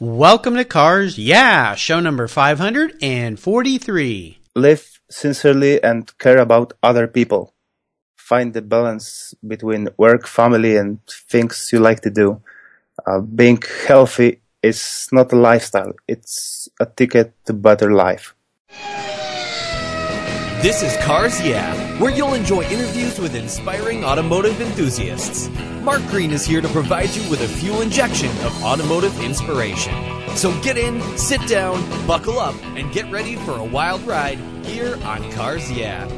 Welcome to Cars Yeah, show number 543. Live sincerely and care about other people. Find the balance between work, family, and things you like to do. Uh, being healthy is not a lifestyle, it's a ticket to better life. This is Cars Yeah, where you'll enjoy interviews with inspiring automotive enthusiasts. Mark Greene is here to provide you with a fuel injection of automotive inspiration. So get in, sit down, buckle up, and get ready for a wild ride here on Cars Yeah.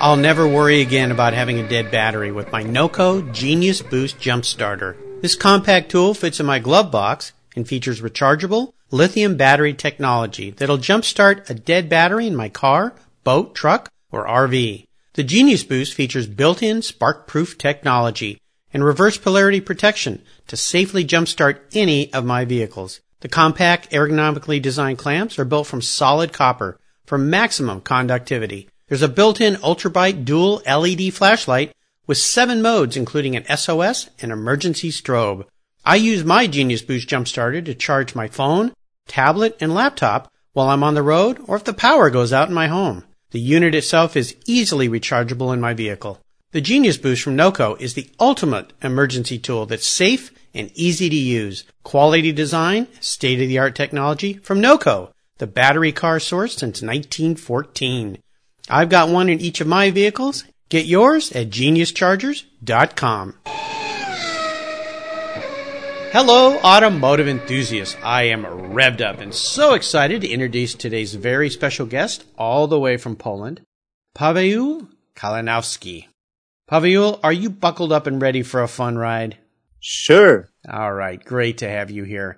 I'll never worry again about having a dead battery with my NOCO Genius Boost Jump Starter. This compact tool fits in my glove box and features rechargeable lithium battery technology that'll jumpstart a dead battery in my car, boat, truck, or RV. The Genius Boost features built-in spark-proof technology and reverse polarity protection to safely jumpstart any of my vehicles. The compact, ergonomically designed clamps are built from solid copper for maximum conductivity. There's a built-in ultrabright dual LED flashlight with seven modes including an SOS and emergency strobe. I use my Genius Boost Jumpstarter to charge my phone, tablet, and laptop while I'm on the road or if the power goes out in my home. The unit itself is easily rechargeable in my vehicle. The Genius Boost from NOCO is the ultimate emergency tool that's safe and easy to use. Quality design, state of the art technology from NOCO, the battery car source since 1914. I've got one in each of my vehicles. Get yours at geniuschargers.com. Hello, automotive enthusiasts. I am revved up and so excited to introduce today's very special guest, all the way from Poland, Paweł Kalinowski. Paweł, are you buckled up and ready for a fun ride? Sure. All right, great to have you here.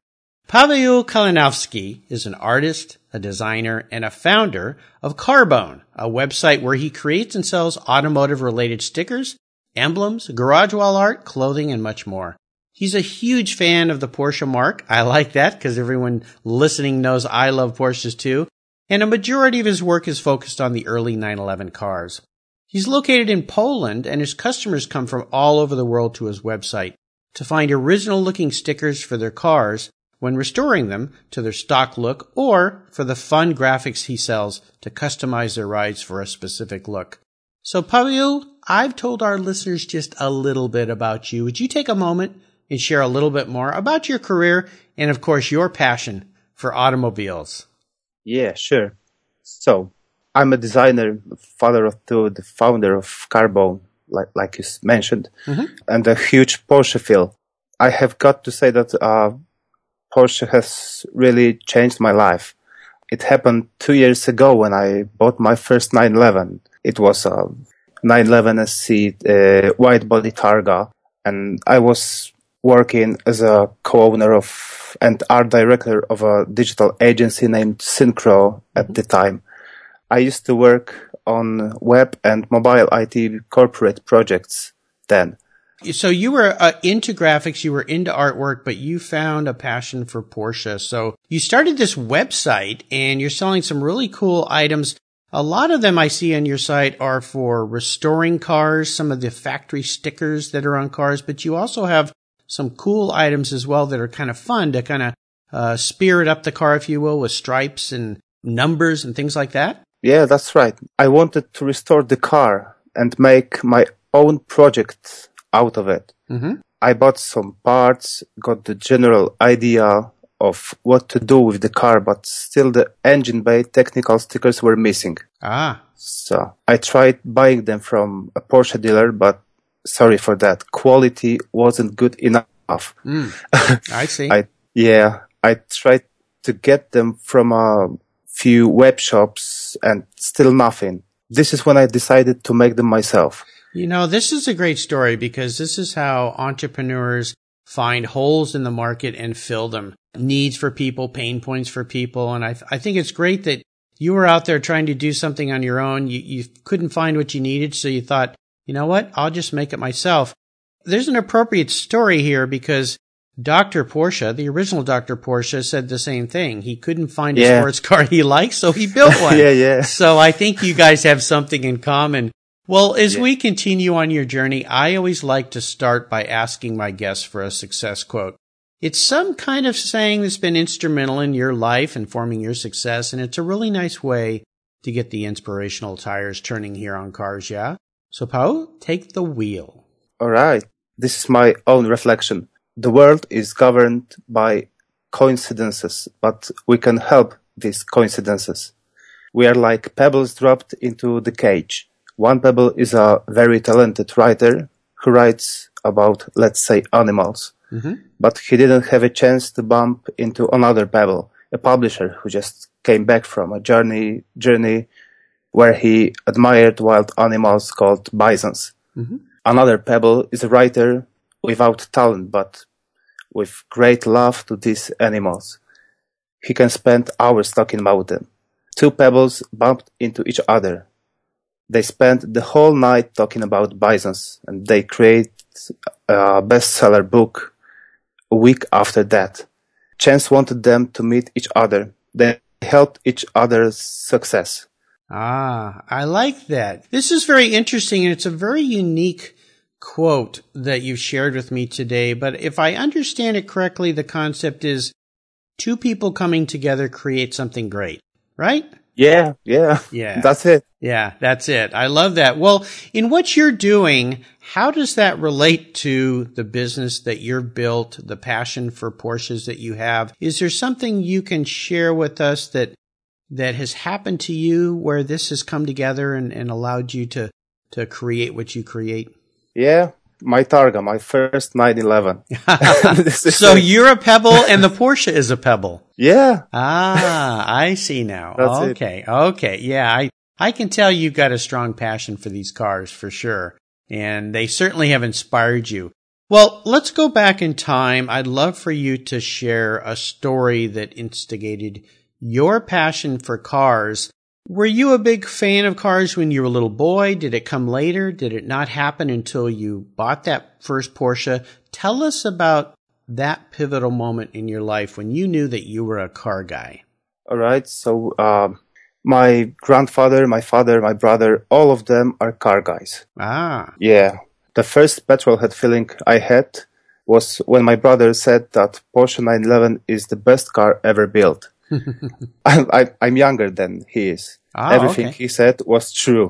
Paweł Kalinowski is an artist, a designer, and a founder of Carbone, a website where he creates and sells automotive related stickers, emblems, garage wall art, clothing, and much more. He's a huge fan of the Porsche marque. I like that because everyone listening knows I love Porsches too. And a majority of his work is focused on the early 911 cars. He's located in Poland and his customers come from all over the world to his website to find original looking stickers for their cars when restoring them to their stock look or for the fun graphics he sells to customize their rides for a specific look. So Paweł, I've told our listeners just a little bit about you. Would you take a moment and share a little bit more about your career and, of course, your passion for automobiles. Yeah, sure. So, I'm a designer, father of two, the founder of Carbone, like, like you mentioned, mm-hmm. and a huge Porsche feel. I have got to say that uh, Porsche has really changed my life. It happened two years ago when I bought my first 911. It was a 911 SC uh, wide body Targa, and I was working as a co-owner of and art director of a digital agency named Synchro at the time. I used to work on web and mobile IT corporate projects then. So you were uh, into graphics, you were into artwork, but you found a passion for Porsche. So you started this website and you're selling some really cool items. A lot of them I see on your site are for restoring cars, some of the factory stickers that are on cars, but you also have some cool items as well that are kind of fun to kind of uh, spirit up the car, if you will, with stripes and numbers and things like that? Yeah, that's right. I wanted to restore the car and make my own project out of it. Mm-hmm. I bought some parts, got the general idea of what to do with the car, but still the engine bay technical stickers were missing. Ah. So I tried buying them from a Porsche dealer, but sorry for that. Quality wasn't good enough. Mm, I see. I, yeah, I tried to get them from a few web shops and still nothing. This is when I decided to make them myself. You know, this is a great story because this is how entrepreneurs find holes in the market and fill them. Needs for people, pain points for people. And I, I think it's great that you were out there trying to do something on your own. You, you couldn't find what you needed. So you thought, you know what? I'll just make it myself. There's an appropriate story here because Dr. Porsche, the original Dr. Porsche, said the same thing. He couldn't find a sports car he liked, so he built one. yeah, yeah. So I think you guys have something in common. Well, as we continue on your journey, I always like to start by asking my guests for a success quote. It's some kind of saying that's been instrumental in your life and forming your success, and it's a really nice way to get the inspirational tires turning here on Cars Yeah. So, Paul, take the wheel. All right. This is my own reflection. The world is governed by coincidences, but we can help these coincidences. We are like pebbles dropped into the cage. One pebble is a very talented writer who writes about, let's say, animals. Mm-hmm. But he didn't have a chance to bump into another pebble, a publisher who just came back from a journey, journey where he admired wild animals called bisons. Mm-hmm. Another pebble is a writer without talent, but with great love to these animals. He can spend hours talking about them. Two pebbles bumped into each other. They spent the whole night talking about bisons and they create a bestseller book a week after that. Chance wanted them to meet each other. They helped each other's success. Ah, I like that. This is very interesting and it's a very unique quote that you've shared with me today. But if I understand it correctly, the concept is two people coming together create something great, right? Yeah, yeah. Yeah. That's it. Yeah, that's it. I love that. Well, in what you're doing, how does that relate to the business that you're built, the passion for Porsches that you have? Is there something you can share with us that that has happened to you where this has come together and, and allowed you to to create what you create? Yeah. My Targa, my first 911. So you're a pebble and the Porsche is a pebble. yeah. Ah, I see now. That's it. okay. Okay. Yeah. I, I can tell you've got a strong passion for these cars for sure. And they certainly have inspired you. Well, let's go back in time. I'd love for you to share a story that instigated your passion for cars. Were you a big fan of cars when you were a little boy? Did it come later? Did it not happen until you bought that first Porsche? Tell us about that pivotal moment in your life when you knew that you were a car guy. All right. So, um, my grandfather, my father, my brother, all of them are car guys. Ah, Yeah. The first petrolhead feeling I had was when my brother said that Porsche 911 is the best car ever built. I'm, I, I'm younger than he is. Ah, Everything okay. he said was true.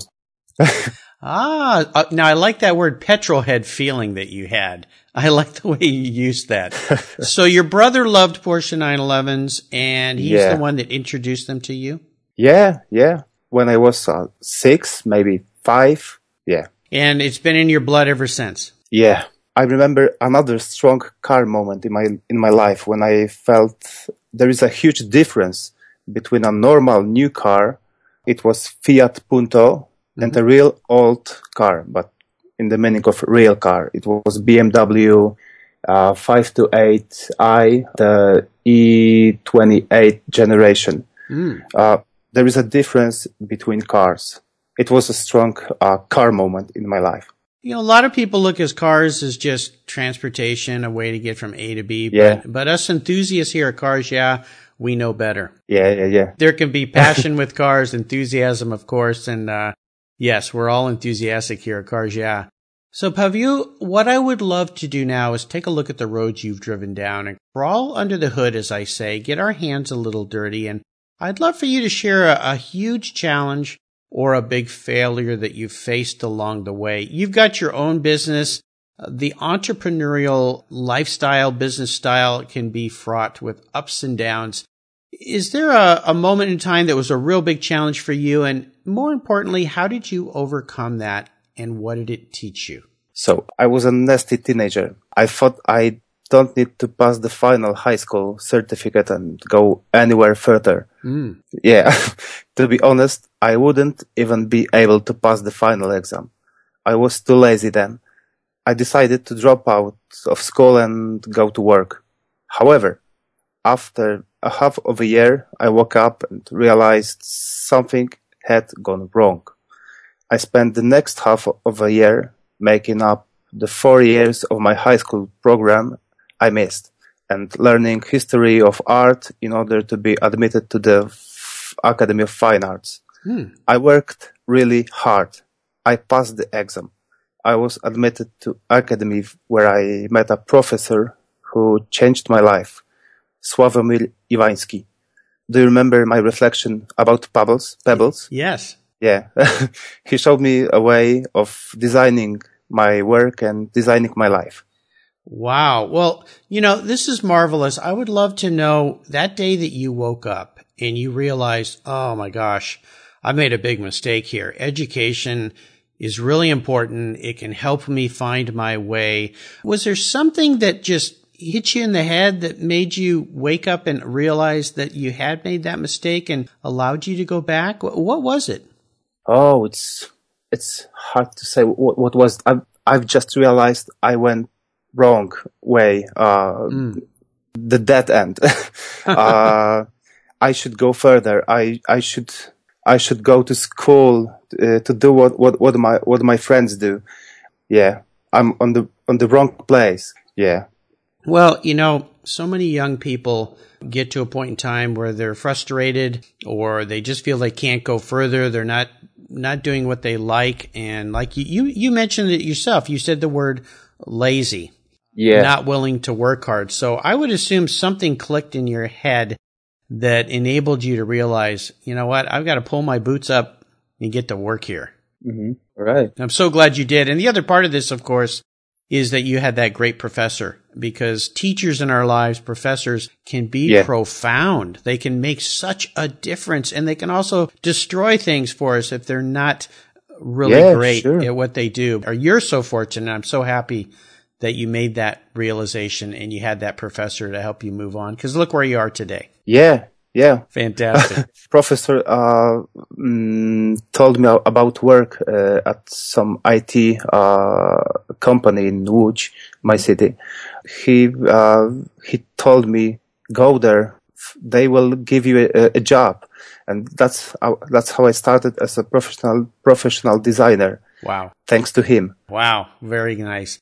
ah. Uh, now I like that word petrolhead feeling that you had. I like the way you used that. so your brother loved Porsche 911s and he's Yeah. the one that introduced them to you? Yeah, yeah. When I was uh, six, maybe five. Yeah. And it's been in your blood ever since. Yeah. I remember another strong car moment in my in my life when I felt there is a huge difference between a normal new car, it was Fiat Punto, and a real old car, but in the meaning of real car, it was BMW uh, 528i, the E28 generation. Uh, there is a difference between cars. It was a strong uh, car moment in my life. You know, a lot of people look at cars as just transportation, a way to get from A to B. Yeah. But, but us enthusiasts here at Cars, yeah, we know better. Yeah, yeah, yeah. There can be passion with cars, enthusiasm, of course. And, uh, yes, we're all enthusiastic here at Cars, yeah. So, Pavu, what I would love to do now is take a look at the roads you've driven down and crawl under the hood, as I say, get our hands a little dirty. And I'd love for you to share a, a huge challenge or a big failure that you've faced along the way. You've got your own business. The entrepreneurial lifestyle, business style can be fraught with ups and downs. Is there a, a moment in time that was a real big challenge for you? And more importantly, how did you overcome that and what did it teach you? So I was a nasty teenager. I thought I don't need to pass the final high school certificate and go anywhere further. Mm. Yeah, to be honest, I wouldn't even be able to pass the final exam. I was too lazy then. I decided to drop out of school and go to work. However, after a half of a year, I woke up and realized something had gone wrong. I spent the next half of a year making up the four years of my high school program I missed and learning history of art in order to be admitted to the F- Academy of Fine Arts. Hmm. I worked really hard. I passed the exam. I was admitted to academy where I met a professor who changed my life, Sławomir Iwański. Do you remember my reflection about pebbles? Pebbles? Yes. Yeah. he showed me a way of designing my work and designing my life. Wow. Well, you know, this is marvelous. I would love to know that day that you woke up and you realized, oh my gosh, I made a big mistake here. Education is really important. It can help me find my way. Was there something that just hit you in the head that made you wake up and realize that you had made that mistake and allowed you to go back? What was it? Oh, it's it's hard to say what, what was. I've I've just realized I went wrong way. Uh, mm. The dead end. uh, I should go further. I I should I should go to school uh, to do what, what what my what my friends do. Yeah, I'm on the on the wrong place. Yeah. Well, you know, so many young people get to a point in time where they're frustrated or they just feel they can't go further. They're not not doing what they like and like you you, you mentioned it yourself. You said the word lazy. Yeah. Not willing to work hard. So I would assume something clicked in your head that enabled you to realize, you know what, I've got to pull my boots up and get to work here. Mm-hmm. Right. I'm so glad you did. And the other part of this, of course, is that you had that great professor because teachers in our lives, professors can be yeah. profound. They can make such a difference and they can also destroy things for us if they're not really yeah, great sure. at what they do. Or you're so fortunate. I'm so happy that you made that realization and you had that professor to help you move on. Cause look where you are today. Yeah. Yeah. Fantastic. Professor uh, mm, told me about work uh, at some IT uh, company in Łódź, my city. He uh, he told me go there. They will give you a, a job, and that's how, that's how I started as a professional professional designer. Wow! Thanks to him. Wow! Very nice.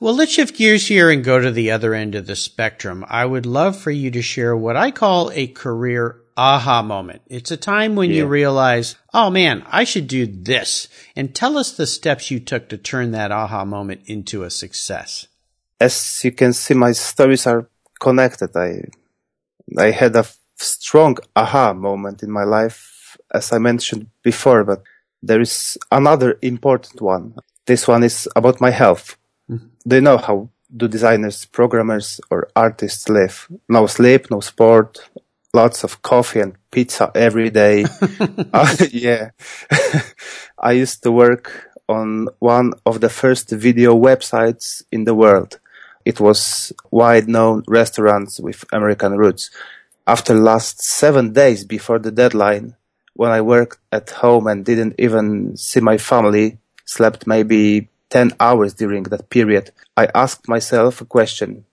Well, let's shift gears here and go to the other end of the spectrum. I would love for you to share what I call a career aha moment. It's a time when yeah. you realize, oh man, I should do this. And tell us the steps you took to turn that aha moment into a success. As you can see, my stories are connected. I, I had a strong aha moment in my life, as I mentioned before, but there is another important one. This one is about my health. They know how do designers, programmers, or artists live. No sleep, no sport, lots of coffee and pizza every day. uh, yeah. I used to work on one of the first video websites in the world. It was wide known restaurants with American roots. After last seven days before the deadline, when I worked at home and didn't even see my family, slept maybe 10 hours during that period, I asked myself a question.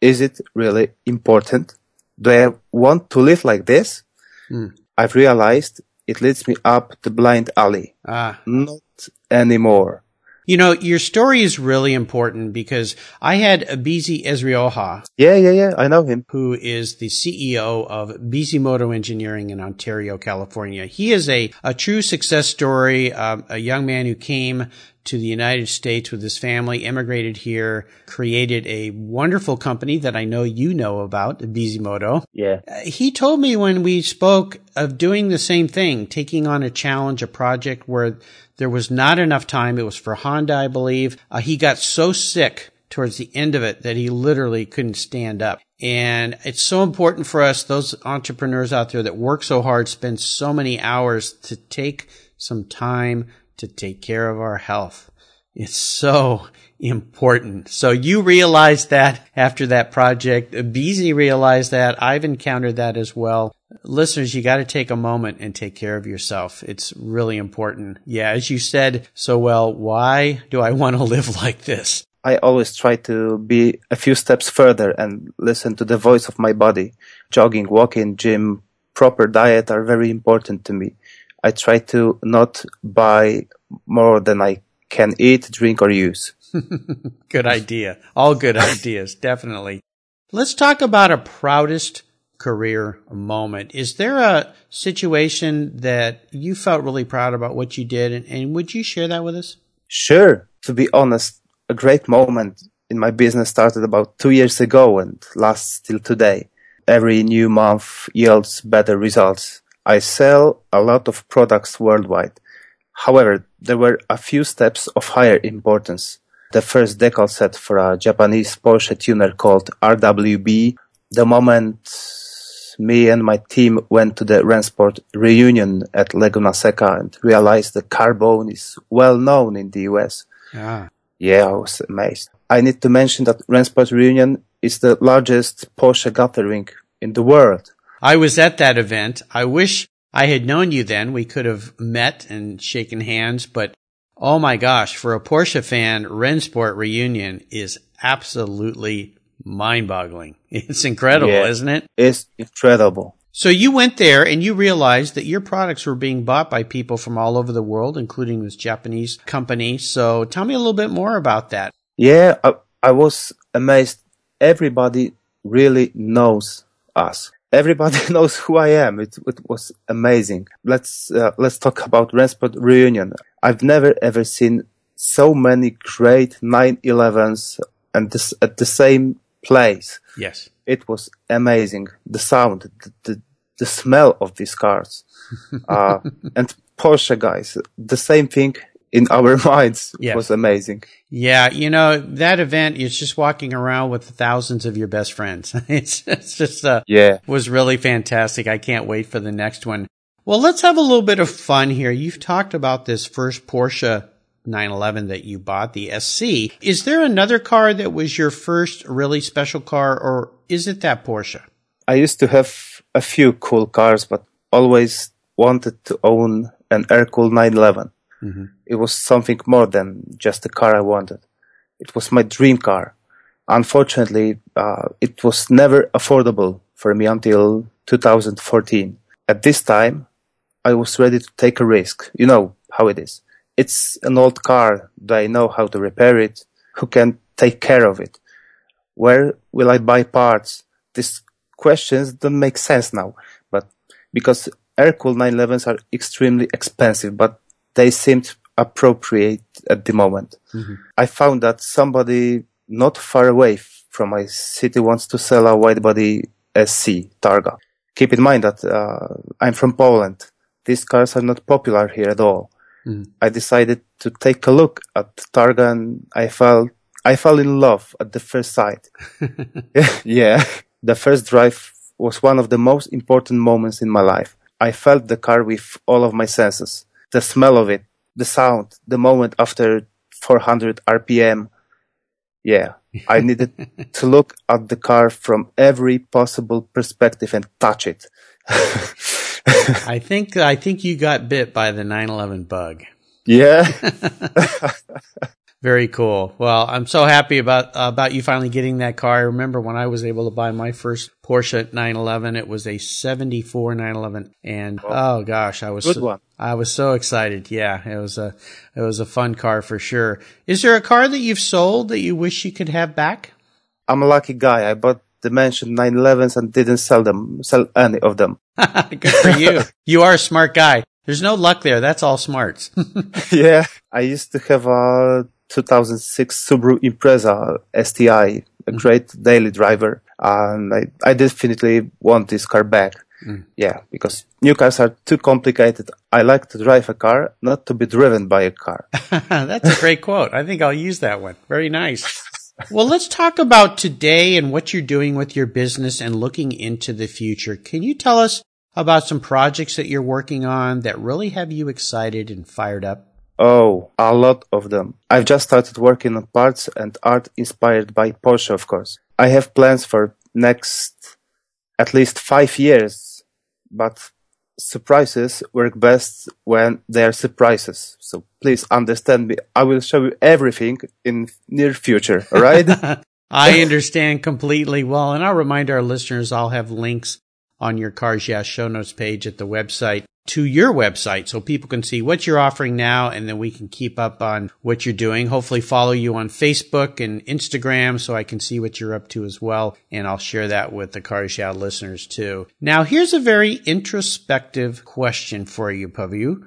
Is it really important? Do I want to live like this? Mm. I've realized it leads me up the blind alley. Ah. Not anymore. You know, your story is really important because I had Abizi Ezerioha. Yeah, yeah, yeah. I know him. Who is the CEO of Bisimoto Engineering in Ontario, California. He is a, a true success story, um, a young man who came to the United States with his family, immigrated here, created a wonderful company that I know you know about, Bisimoto. Yeah. Uh, he told me when we spoke of doing the same thing, taking on a challenge, a project where there was not enough time. It was for Honda, I believe. Uh, he got so sick towards the end of it that he literally couldn't stand up. And it's so important for us, those entrepreneurs out there that work so hard, spend so many hours to take some time to take care of our health. It's so important. So you realized that after that project. Bisi realized that. I've encountered that as well. Listeners, you got to take a moment and take care of yourself. It's really important. Yeah, as you said so well, why do I want to live like this? I always try to be a few steps further and listen to the voice of my body. Jogging, walking, gym, proper diet are very important to me. I try to not buy more than I can eat, drink, or use. good idea. All good ideas, definitely. Let's talk about a proudest career moment. Is there a situation that you felt really proud about what you did? And, and would you share that with us? Sure. To be honest, a great moment in my business started about two years ago and lasts till today. Every new month yields better results. I sell a lot of products worldwide. However, there were a few steps of higher importance. The first decal set for a Japanese Porsche tuner called RWB. The moment me and my team went to the Rennsport reunion at Laguna Seca and realized the carbone is well known in the US. Ah. Yeah, I was amazed. I need to mention that Rennsport reunion is the largest Porsche gathering in the world. I was at that event. I wish I had known you then. We could have met and shaken hands, but oh my gosh, for a Porsche fan, Rennsport reunion is absolutely mind boggling. It's incredible, Yeah. isn't it? It's incredible. So you went there and you realized that your products were being bought by people from all over the world, including this Japanese company. So tell me a little bit more about that. Yeah, I, I was amazed. Everybody really knows us. Everybody knows who I am. It, it was amazing. Let's uh, let's talk about Rennsport reunion. I've never ever seen so many great 911s and this at the same place. Yes. It was amazing. The sound, the the, the smell of these cars, uh, and Porsche guys. The same thing in our minds Yes. was amazing. Yeah, you know, that event, it's just walking around with thousands of your best friends. It's, it's just, uh, Yeah. was really fantastic. I can't wait for the next one. Well, let's have a little bit of fun here. You've talked about this first Porsche 911 that you bought, the SC. Is there another car that was your first really special car or is it that Porsche? I used to have a few cool cars, but always wanted to own an air-cooled 911. It was something more than just a car I wanted. It was my dream car. Unfortunately, uh, it was never affordable for me until 2014. At this time, I was ready to take a risk. You know how it is. It's an old car. Do I know how to repair it? Who can take care of it? Where will I buy parts? These questions don't make sense now, but because air-cooled 911s are extremely expensive, but they seemed appropriate at the moment. I found that somebody not far away from my city wants to sell a wide-body SC Targa. Keep in mind that uh, I'm from Poland. These cars are not popular here at all. I decided to take a look at Targa and I fell, I fell in love at the first sight. yeah. The first drive was one of the most important moments in my life. I felt the car with all of my senses. The smell of it, the sound, the moment after 400 RPM. Yeah. I needed to look at the car from every possible perspective and touch it. I think, I think you got bit by the 911 bug. Yeah. Very cool. Well, I'm so happy about about you finally getting that car. I remember when I was able to buy my first Porsche 911. It was a 74 911, and oh gosh, I was Good so, one. I was so excited. Yeah, it was a it was a fun car for sure. Is there a car that you've sold that you wish you could have back? I'm a lucky guy. I bought the mentioned 911s and didn't sell them, sell any of them. Good for you. you are a smart guy. There's no luck there. That's all smarts. yeah. I used to have a 2006 Subaru Impreza STI, a mm. great daily driver. And I, I definitely want this car back. Mm. Yeah, because new cars are too complicated. I like to drive a car, not to be driven by a car. That's a great quote. I think I'll use that one. Very nice. Well, let's talk about today and what you're doing with your business and looking into the future. Can you tell us about some projects that you're working on that really have you excited and fired up? Oh, a lot of them. I've just started working on parts and art inspired by Porsche, of course. I have plans for next at least five years, but surprises work best when they are surprises. So please understand me. I will show you everything in near future. All right? I understand completely well, and I'll remind our listeners I'll have links on your Cars show notes page at the website to your website so people can see what you're offering now and then we can keep up on what you're doing. Hopefully follow you on Facebook and Instagram so I can see what you're up to as well. And I'll share that with the Cars Yeah listeners too. Now here's a very introspective question for you, Pavu.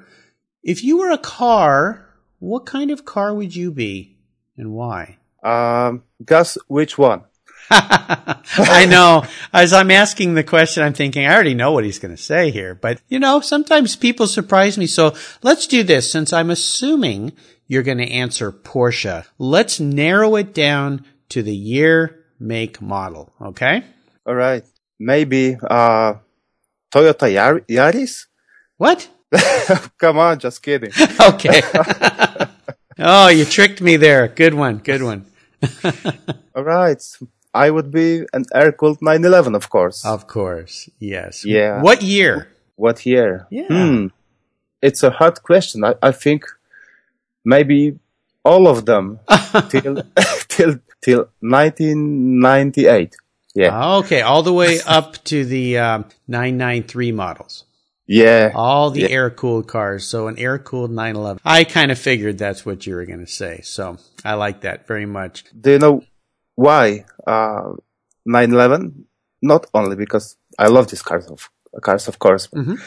If you were a car, what kind of car would you be and why? Um, guess which one? I know. As I'm asking the question, I'm thinking, I already know what he's going to say here. But, you know, sometimes people surprise me. So let's do this. Since I'm assuming you're going to answer Porsche, let's narrow it down to the year, make, model. Okay? All right. Maybe uh, Toyota Yar- Yaris? What? Come on, just kidding. okay. oh, you tricked me there. Good one. Good one. All right. I would be an air cooled 911, of course. Of course. Yes. Yeah. What year? What year? Yeah. Hmm. It's a hard question. I, I think maybe all of them till till till 1998. Yeah. Okay. All the way up to the um, 993 models. Yeah. All the Yeah. air cooled cars. So an air cooled 911. I kind of figured that's what you were going to say. So I like that very much. Do you know why uh, 911? Not only because I love these cars, of cars, of course, Mhm.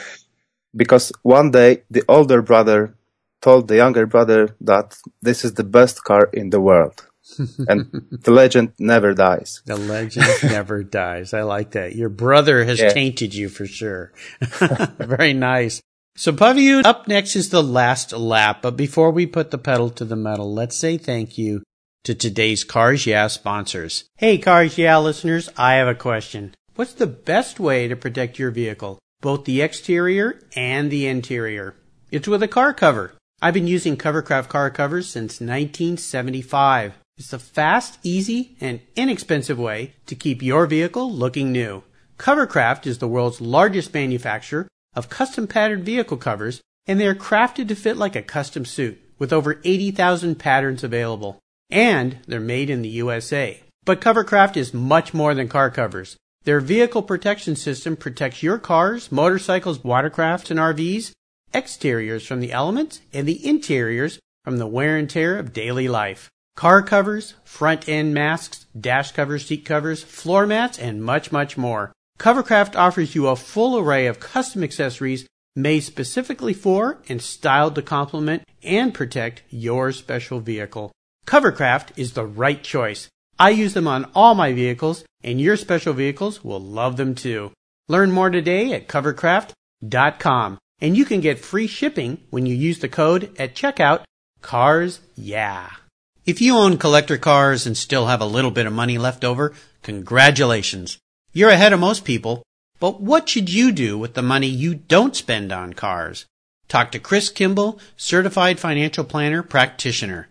because one day the older brother told the younger brother that this is the best car in the world, and the legend never dies. The legend never dies. I like that. Your brother has Yeah. tainted you for sure. very nice. So Paviu, up next is the last lap. But before we put the pedal to the metal, let's say thank you to today's Cars Yeah sponsors. Hey Cars Yeah listeners, I have a question. What's the best way to protect your vehicle? Both the exterior and the interior. It's with a car cover. I've been using Covercraft car covers since 1975. It's a fast, easy, and inexpensive way to keep your vehicle looking new. Covercraft is the world's largest manufacturer of custom patterned vehicle covers, and they are crafted to fit like a custom suit with over 80,000 patterns available. And they're made in the USA. But Covercraft is much more than car covers. Their vehicle protection system protects your cars, motorcycles, watercrafts, and RVs, exteriors from the elements, and the interiors from the wear and tear of daily life. Car covers, front end masks, dash covers, seat covers, floor mats, and much, much more. Covercraft offers you a full array of custom accessories made specifically for and styled to complement and protect your special vehicle. Covercraft is the right choice. I use them on all my vehicles, and your special vehicles will love them too. Learn more today at covercraft.com, and you can get free shipping when you use the code at checkout CARS YEAH. If you own collector cars and still have a little bit of money left over, congratulations. You're ahead of most people. But what should you do with the money you don't spend on cars? Talk to Chris Kimball, certified financial planner practitioner.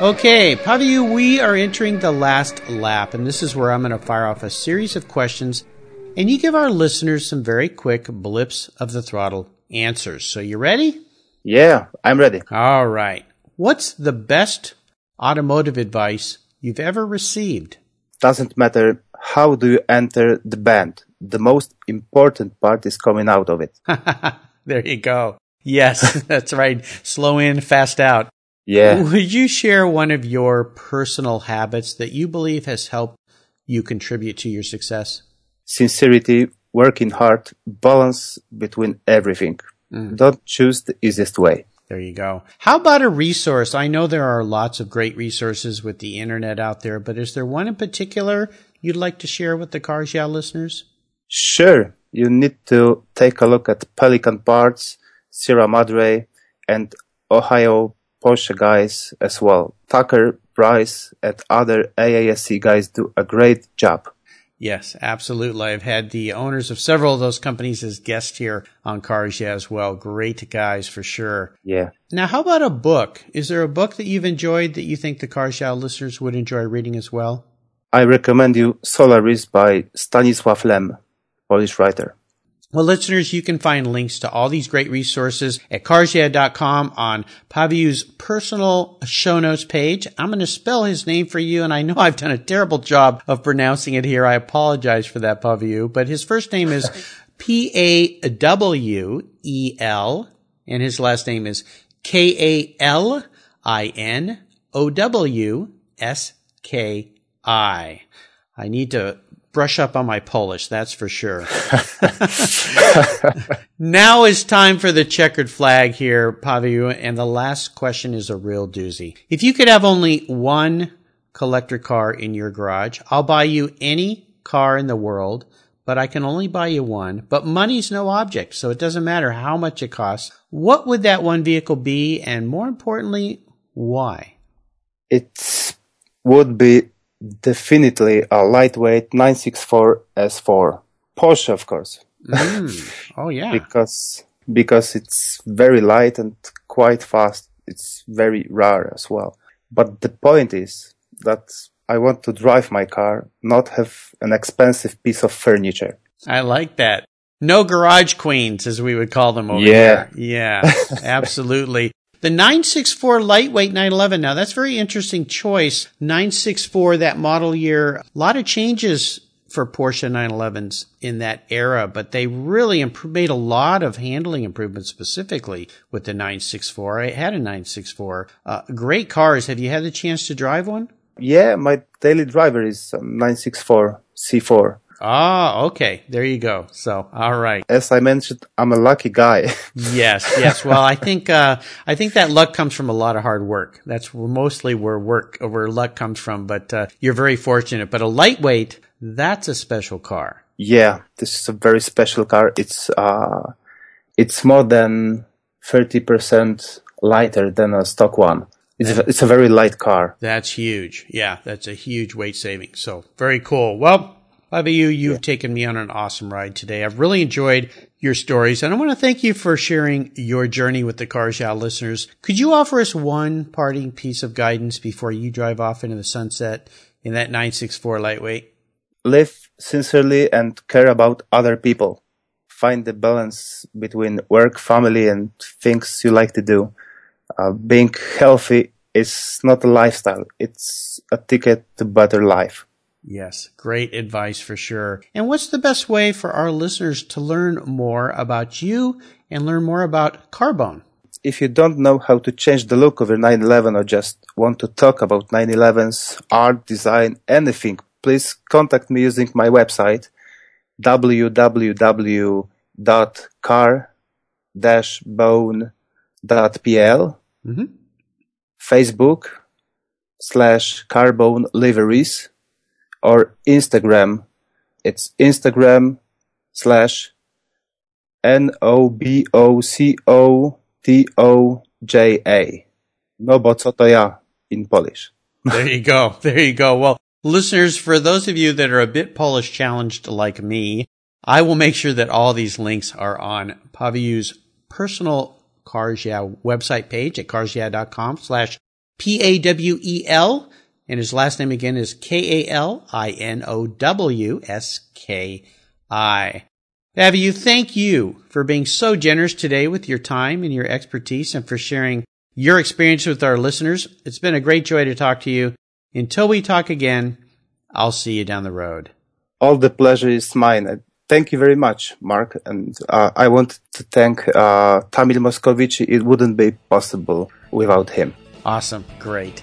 Okay, Paviu, we are entering the last lap, and this is where I'm going to fire off a series of questions, and you give our listeners some very quick blips of the throttle answers. So you ready? Yeah, I'm ready. All right. What's the best automotive advice you've ever received? Doesn't matter how do you enter the band. The most important part is coming out of it. there you go. Yes, that's right. Slow in, fast out. Yeah. Would you share one of your personal habits that you believe has helped you contribute to your success? Sincerity, working hard, balance between everything. Mm. Don't choose the easiest way. There you go. How about a resource? I know there are lots of great resources with the internet out there, but is there one in particular you'd like to share with the Cars Yeah listeners? Sure, you need to take a look at Pelican Parts, Sierra Madre, and Ohio Porsche guys as well. Tucker, Bryce, and other AASC guys do a great job. Yes, absolutely. I've had the owners of several of those companies as guests here on Cars Yeah as well. Great guys for sure. Yeah. Now, how about a book? Is there a book that you've enjoyed that you think the Cars Yeah listeners would enjoy reading as well? I recommend you Solaris by Stanisław Lem, Polish writer. Well, listeners, you can find links to all these great resources at carsyeah.com on Paviu's personal show notes page. I'm going to spell his name for you, and I know I've done a terrible job of pronouncing it here. I apologize for that, Paviu, but his first name is P-A-W-E-L, and his last name is K-A-L-I-N-O-W-S-K-I. I need to brush up on my Polish, that's for sure. now is time for the checkered flag here, Paviu, and the last question is a real doozy. If you could have only one collector car in your garage, I'll buy you any car in the world, but I can only buy you one. But money's no object, so it doesn't matter how much it costs. What would that one vehicle be, and more importantly, why? It would be definitely a lightweight 964 S4 Porsche, of course. Mm. Oh yeah, because because it's very light and quite fast. It's very rare as well. But the point is that I want to drive my car, not have an expensive piece of furniture. I like that. No garage queens, as we would call them over here. Yeah. here. Yeah, absolutely. The 964 lightweight 911. Now that's a very interesting choice. 964, that model year. A lot of changes for Porsche 911s in that era, but they really imp- made a lot of handling improvements specifically with the 964. I had a 964. Uh, great cars. Have you had the chance to drive one? Yeah, my daily driver is a 964 C4. Ah, okay. There you go. So, all right. As I mentioned, I'm a lucky guy. Yes, yes. Well, I think uh, I think that luck comes from a lot of hard work. That's mostly where work where luck comes from. But uh, you're very fortunate. But a lightweight, that's a special car. yeah, this is a very special car. It's uh, it's more than 30% lighter than a stock one. It's a, it's a very light car. That's huge. Yeah, that's a huge weight saving. So very cool. Well, You you've taken me on an awesome ride today. I've really enjoyed your stories, and I want to thank you for sharing your journey with the Cars Yeah listeners. Could you offer us one parting piece of guidance before you drive off into the sunset in that 964 lightweight? Live sincerely and care about other people. Find the balance between work, family, and things you like to do. Uh, being healthy is not a lifestyle. It's a ticket to better life. Yes, great advice for sure. And what's the best way for our listeners to learn more about you and learn more about Carbone? If you don't know how to change the look of your 911 or just want to talk about 911's art, design, anything, please contact me using my website www.car-bone.pl Mm-hmm. Facebook slash carbone liveries or Instagram. It's Instagram slash N O B O C O T O J A. No bo co to ja in Polish. There you go. There you go. Well, listeners, for those of you that are a bit Polish challenged like me, I will make sure that all these links are on Paviu's personal Cars website page at carsyeah.com slash P-A-W-E-L. And his last name again is K-A-L-I-N-O-W-S-K-I. Paviu, thank you for being so generous today with your time and your expertise and for sharing your experience with our listeners. It's been a great joy to talk to you. Until we talk again, I'll see you down the road. All the pleasure is mine. Thank you very much, Mark. And uh, I want to thank uh, Tamil Moscovici. It wouldn't be possible without him. Awesome. Great.